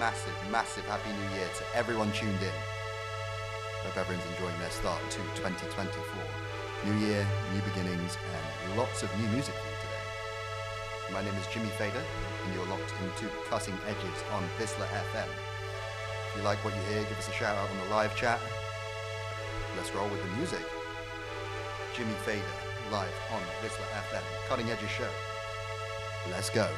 massive, massive Happy New Year to everyone tuned in. Hope everyone's enjoying their start to 2024. New year, new beginnings, and lots of new music for you today. My name is Jimmy Fader, and you're locked into Cutting Edges on VISLA FM. If you like what you hear, give us a shout out on the live chat. Let's roll with the music. Jimmy Fader, live on VISLA FM, Cutting Edges Show. Let's go.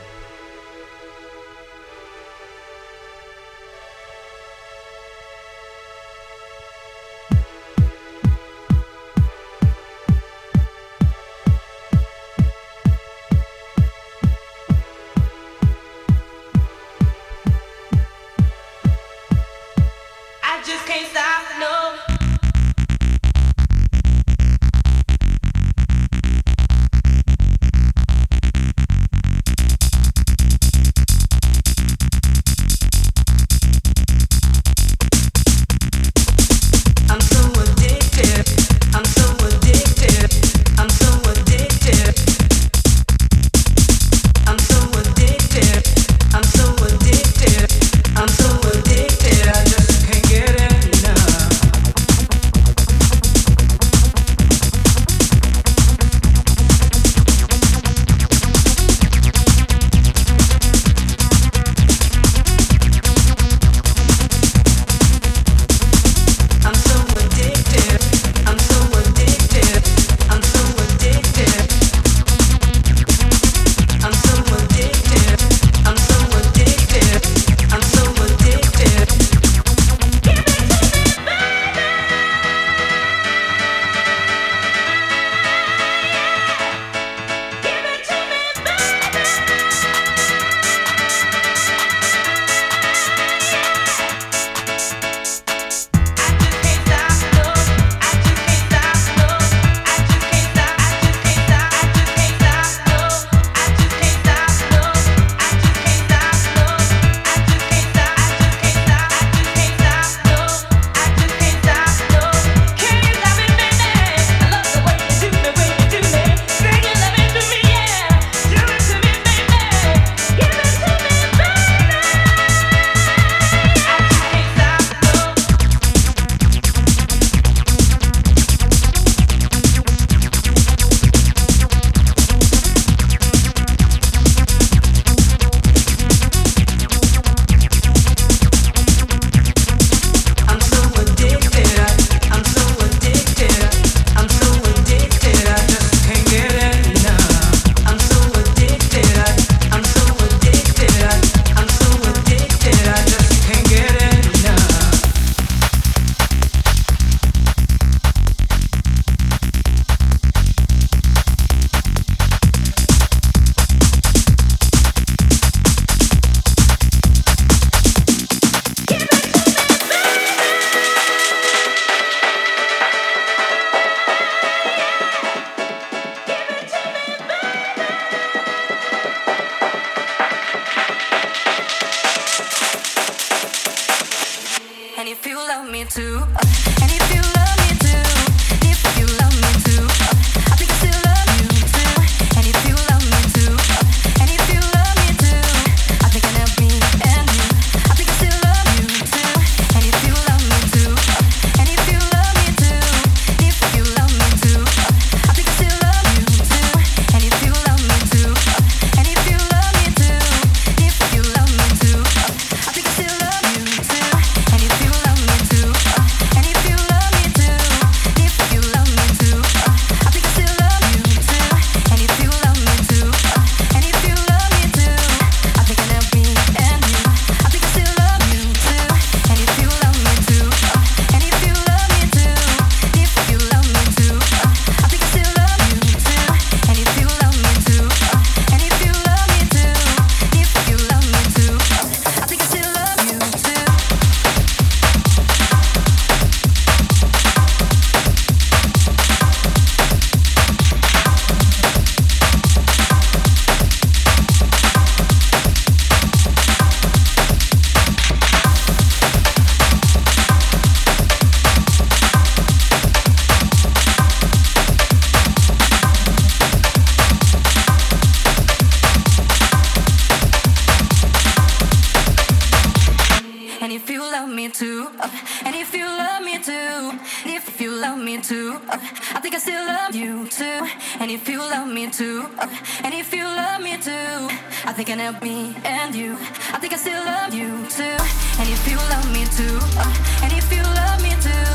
Love you too. And if you love me too, uh, and if you love me too, I think I help me and you. I think I still love you too. And if you love me too, uh, and if you love me too,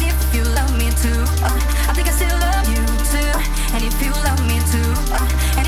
if you love me too, uh, I think I still love you too. And if you love me too, and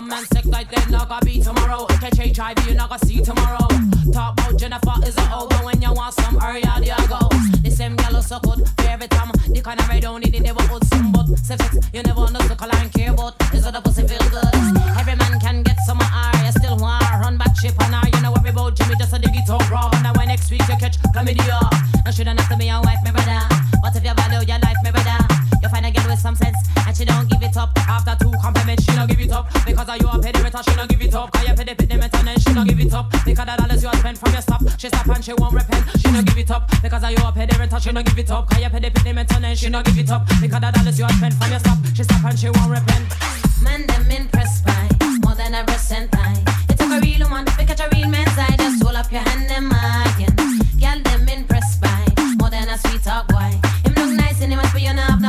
Some man sick like they not gonna be tomorrow. Catch HIV, you not gonna see tomorrow. Talk about Jennifer is a but when you want some, hurry out, there go. The same yellow so good every time. The kind of ride down in the neighborhood, some but sex, you never understood color and care about. Is it the pussy feel good? Every man can get some R, you still want run back chip on her. You know worry about Jimmy, just a dig it up raw. And when next week you catch chlamydia, no shouldn't have to be a wife, me brother. But if you value your life, me brother, you find a girl with some sense, and she don't give it up. After two compliments, she don't give it up. Because of you a pedimeter, she don't give it up. Cause you pay the pedimeter, and then she don't give it up. Because the dollars you spend from your stop, she stop and she won't repent. She don't give it up. Because of you a pedimeter, she don't give it up. Cause you pay the pedimeter, and then she don't give it up. Because the dollars you spend from your stop, she stop and she won't repent. Man, them impressed by more than a recent time. It took a real woman to catch a real man's eye. Just hold up your hand and marking. Girl, them impressed by more than a sweet talk boy. Him look nice and he must be you not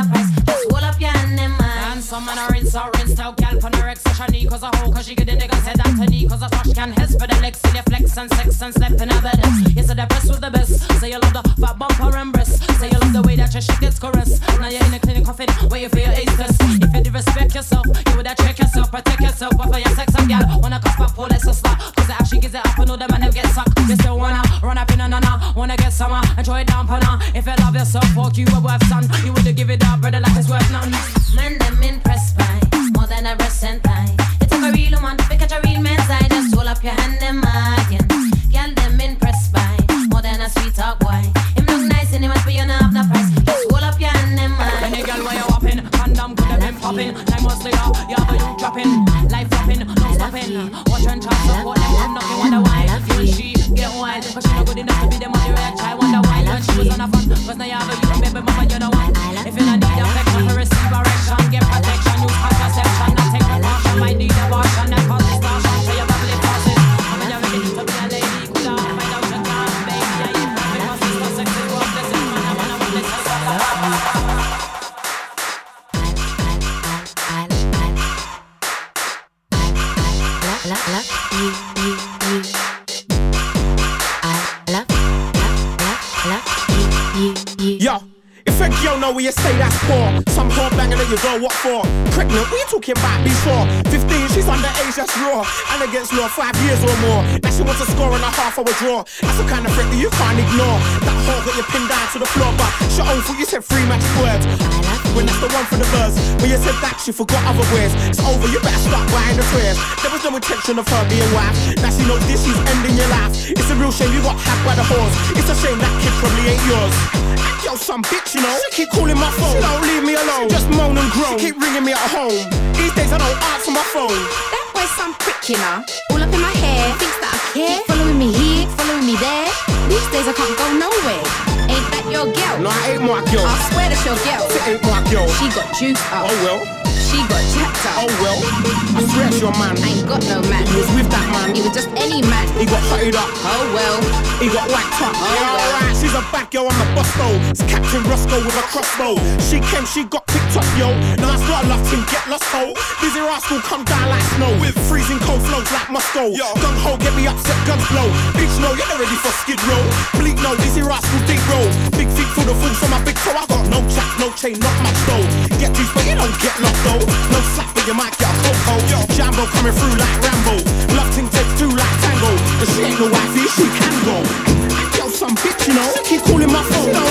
some man are rinse out, rinse out, gal on her a knee, cause a hoe, cause she get the nigga said Anthony, cause a trash can heads for the legs, see the flex and sex and slept in her bed. Said the breast was the best, say you love the fat bumper and breast, say you love the way that your shit gets caressed. Now you're in the clinic coughing, where you feel ace test. If you did respect yourself, you would have check yourself, protect yourself, but for your sex and gal, wanna cuff back, pull it's a slap, cause the she gives it up, I know the man them get sucked. You still wanna run up in a nana, wanna get summer, and throw it down, pana. If you love yourself, fuck you, were worth son, you would've give it up, brother, like it's worth none. Man, them impressed by more than a recent time. It took a real woman to catch a real man's eye. Just hold up your hand and marking. Girl, them impressed by more than a sweet talk boy. Him look nice and he must be you not have no price. Just hold up your hand and mark. Any girl where you whopping, condom could have been popping. Nine months later, you have a you dropping. Life flopping, no stopping. Watch and chat, support for? Pregnant, you talking about? Be sure. 15, she's underage, that's raw. And against law, five years or more. Now she wants a score and a half a draw. That's the kind of threat that you can't ignore. That whore got you pinned down to the floor, but she own foot, you said three magic words. When that's the one for the buzz. When you said that, she forgot other words. It's over, you better start buying the prayers. There was no intention of her being wife. Now she knows this, she's ending your life. It's a real shame you got hacked by the horse. It's a shame that kid probably ain't yours. Yo, some bitch, you know. She keep calling my phone. She don't leave me alone. Just moan and groan. She keep ringing me at home. These days I don't answer my phone. That boy's some prick, you know. All up in my hair, thinks that I care. Keep following me here, following me there. These days I can't go nowhere. Ain't that your girl? No, I ain't my girl. I swear that's your girl. It ain't my girl. She got juice up. Oh well. She got jacked up. Oh well. I swear it's your man. I ain't got no man. He was with that man. He was just any man. He got hotted up. Oh well. He got whacked up. Oh, yeah, well. alright. She's a bad girl on the bus though. It's Captain Roscoe with a crossbow. She came, she got picked up, yo. Now that's not enough to get lost, ho. Dizzee Rascal come down like snow with freezing cold flows like Moscow. Yo, gun ho, get me upset, guns blow. Bitch, no, you're not ready for skid row. Bleak, no, Dizzee Rascal deep roll. Big feet full of fools on my big toe. I got no chaps, no chain, not much though. Get juice, don't get lost though. No slap, but you might get a. Yo, Jambo coming through like Rambo. Love ting takes two like Tango. But she ain't no wifey, she can go. And yo, some bitch, you know. Keep calling my phone.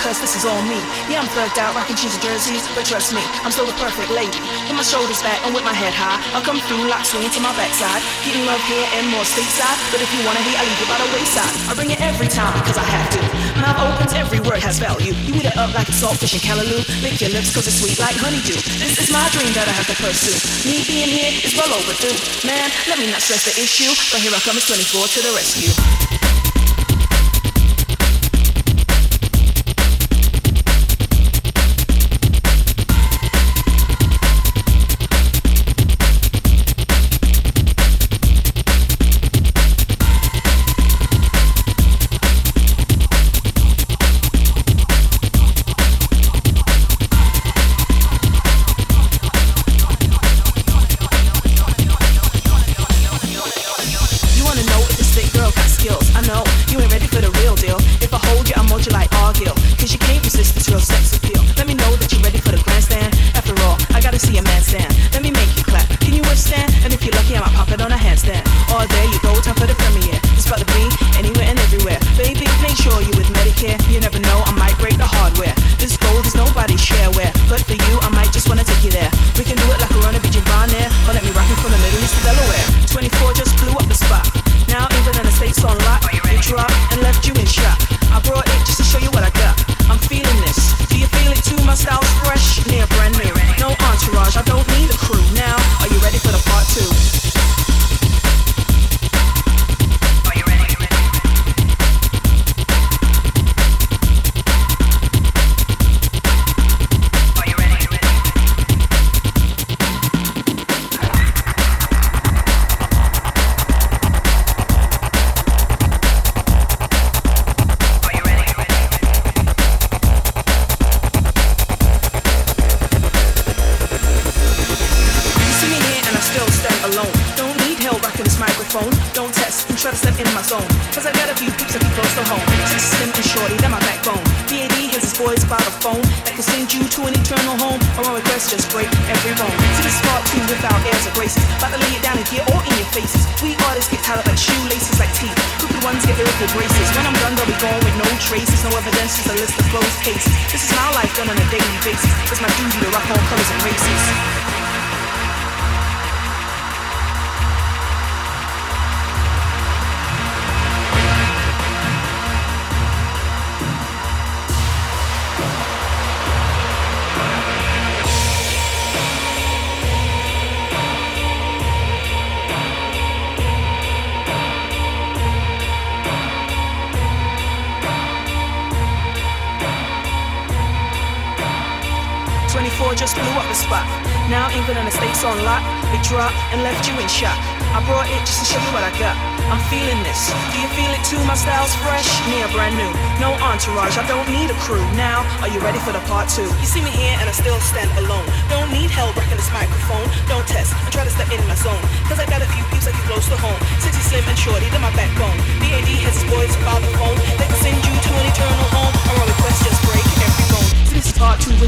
cause this is all me. Yeah, I'm thugged out, rocking jeans and jerseys, but trust me, I'm still the perfect lady. With my shoulders back and with my head high, I'll come through, like swinging to my backside. Getting love here and more stateside, but if you wanna hate, I leave you by the wayside. I bring it every time, cause I have to. Mouth opens, every word has value. You eat it up like a saltfish and callaloo. Lick your lips cause it's sweet like honeydew. This is my dream that I have to pursue. Me being here is well overdue. Man, let me not stress the issue, but here I come, it's 24 to the rescue.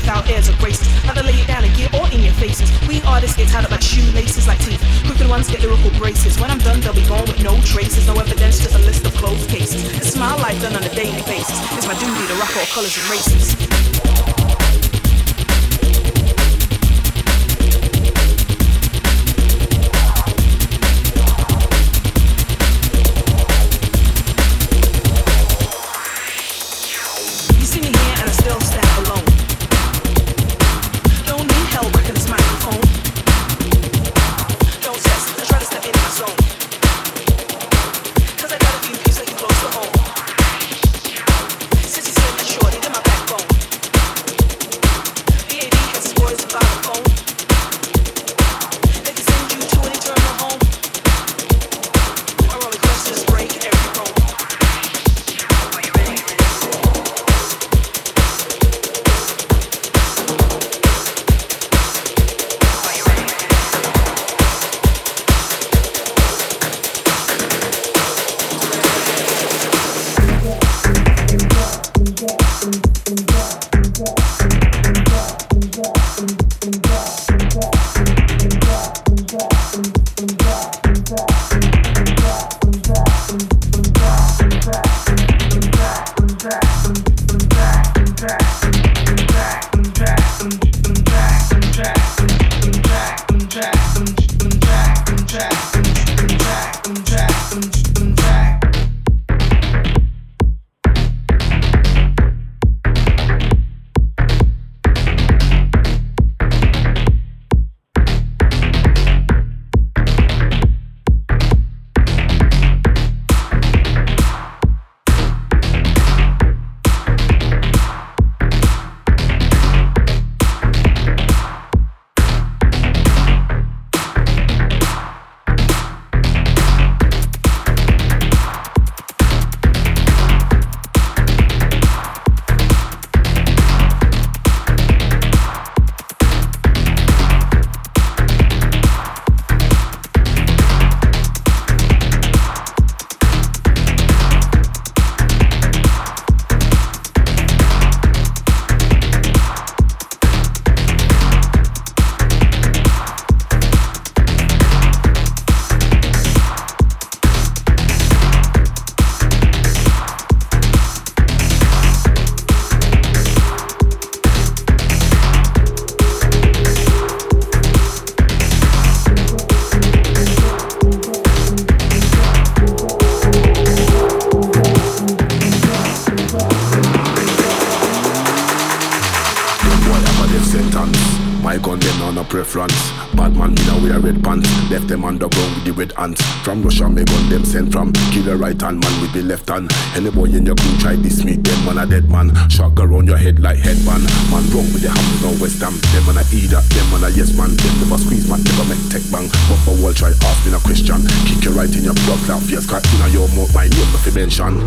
without airs or graces. Either lay it down and get all in your faces. We artists get tied up like shoelaces, like teeth. Crooked ones get lyrical braces. When I'm done, they'll be gone with no traces. No evidence, just a list of closed cases. It's my life done on a daily basis. It's my duty to rock all colors and races. Hand. Any boy in your crew try this me, them man a dead man. Shock around your head like headband. Man wrong with the hammers, no West Ham. Them man a either, them man a yes man. Them never squeeze man, never make tech bang. But for wall try ask me a question. Kick you right in your blood clot face, cut in your mouth, my name if you mention.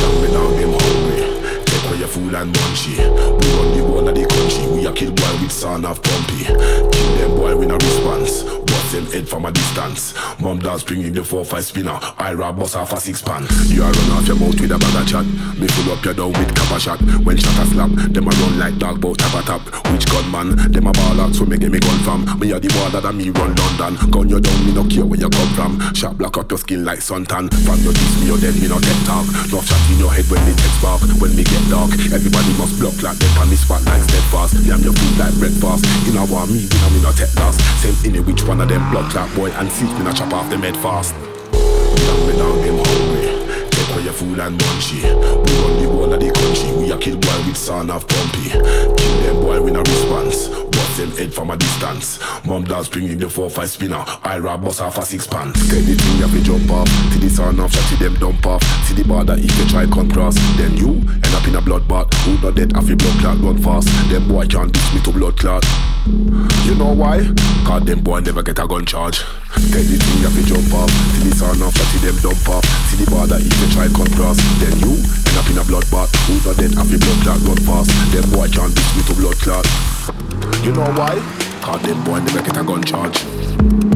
Young me now them hungry. Take away your food and munchy. We run the whole of the country. We a kill boy with son of pumpy. Kill them boy with a response. Them head from a distance. Mom dance bringing the four five spinner. I rob bust off a six pan. You a run off your mouth with a bag of chat. Me full up your down with cap shot. When shot a slap, them a run like dog bout tap a tap. Which gunman? Them a ball out so me get me gun from. Me a the baller that me run London. Gun you down, me no care where you come from. Shot block up your skin like suntan. From your diss me or dead, me no get talk. No shot in your head when the text spark. When me get dark, everybody must block like them on the spot like steadfast. Yam your food like breakfast. You know what me, you know me no take loss. Same in it, which one of them blood clot boy and see me not chop off them head fast. Young me now them hungry. Take away your food and munchy. We run the whole of the country. We a kill boy with son of pumpy. Kill them boy with a response. Them head from a distance. Mom does bringing the four five spinner. I rob bust off a six pan. Get the thing you have to jump off. See the son of shot, see them dump off. See the border if you try come cross. Then you end up in a bloodbath. Who not dead have a blood clot run fast. Them boy can't diss me to blood clot. You know why? Cause them boy never get a gun charge. Get the thing you have to jump off. See the son of shot, see them dump off. See the border if you try come cross. Then you end up in a bloodbath. Who not dead have a blood clot run fast. Them boy can't diss me to blood clot. You know why? Cause them boy never get a gun charge.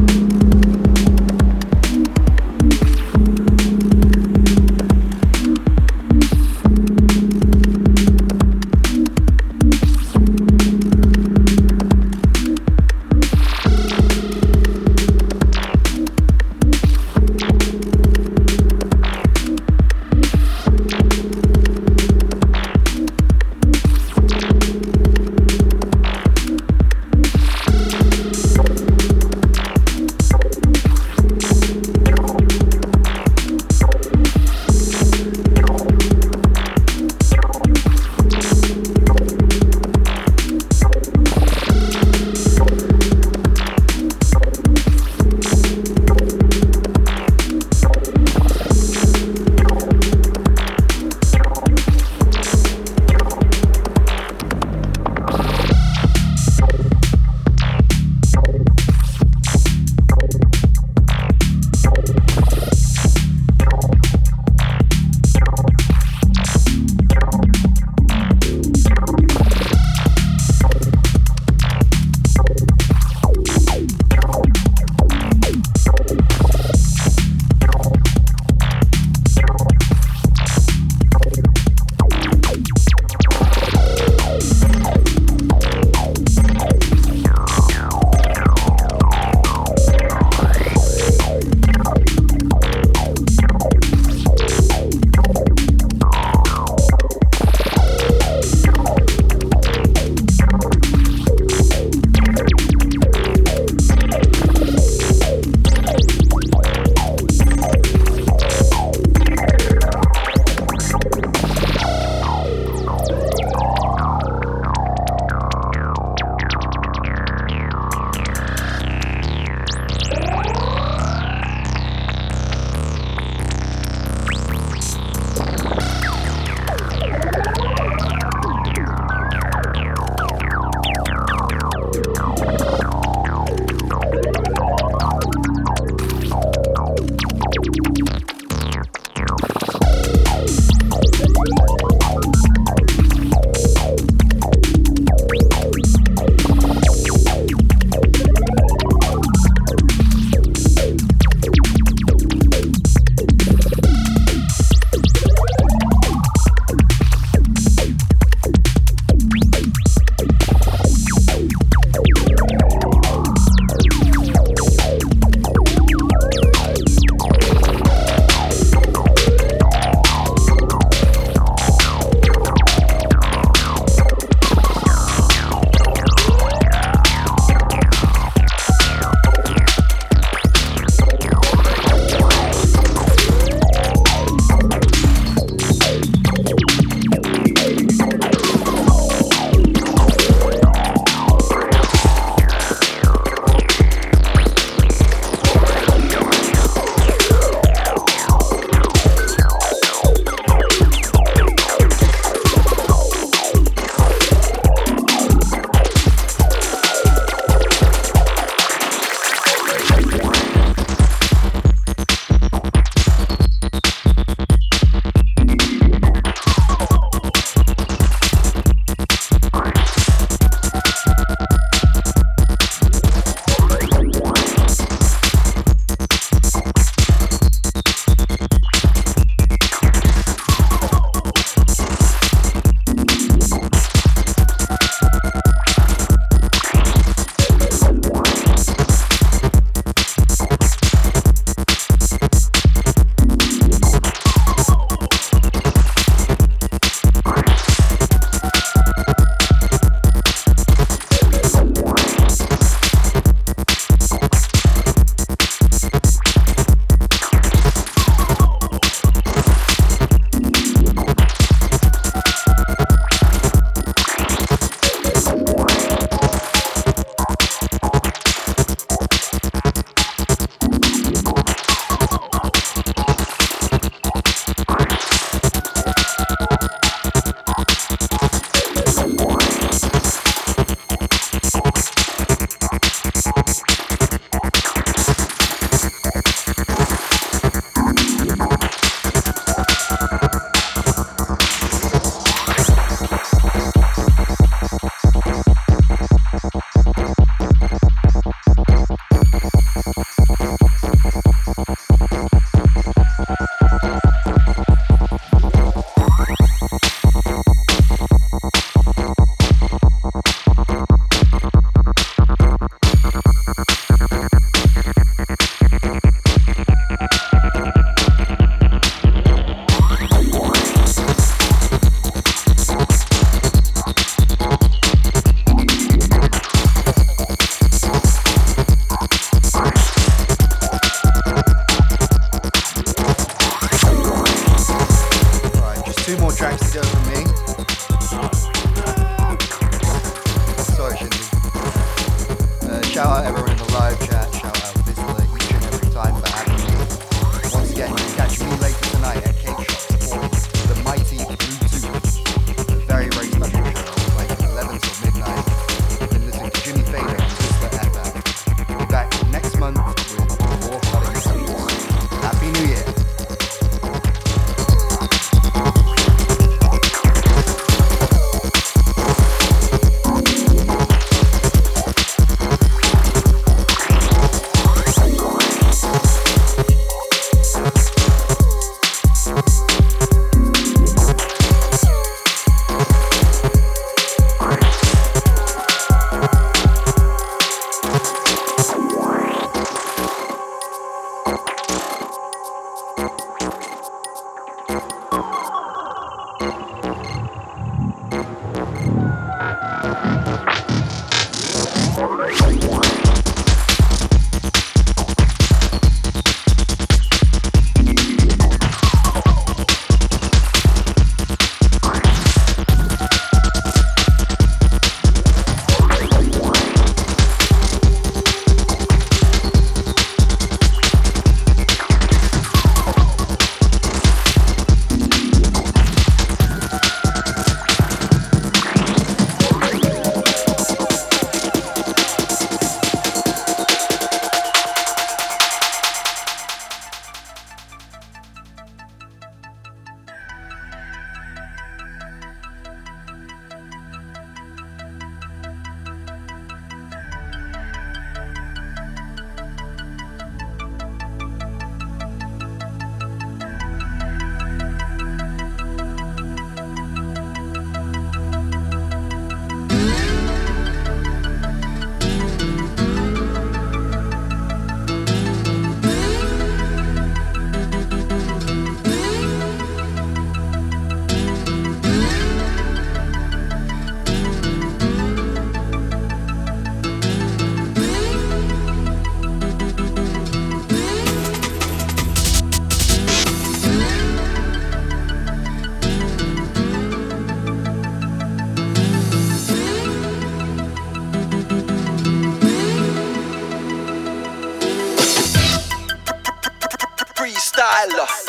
Aló.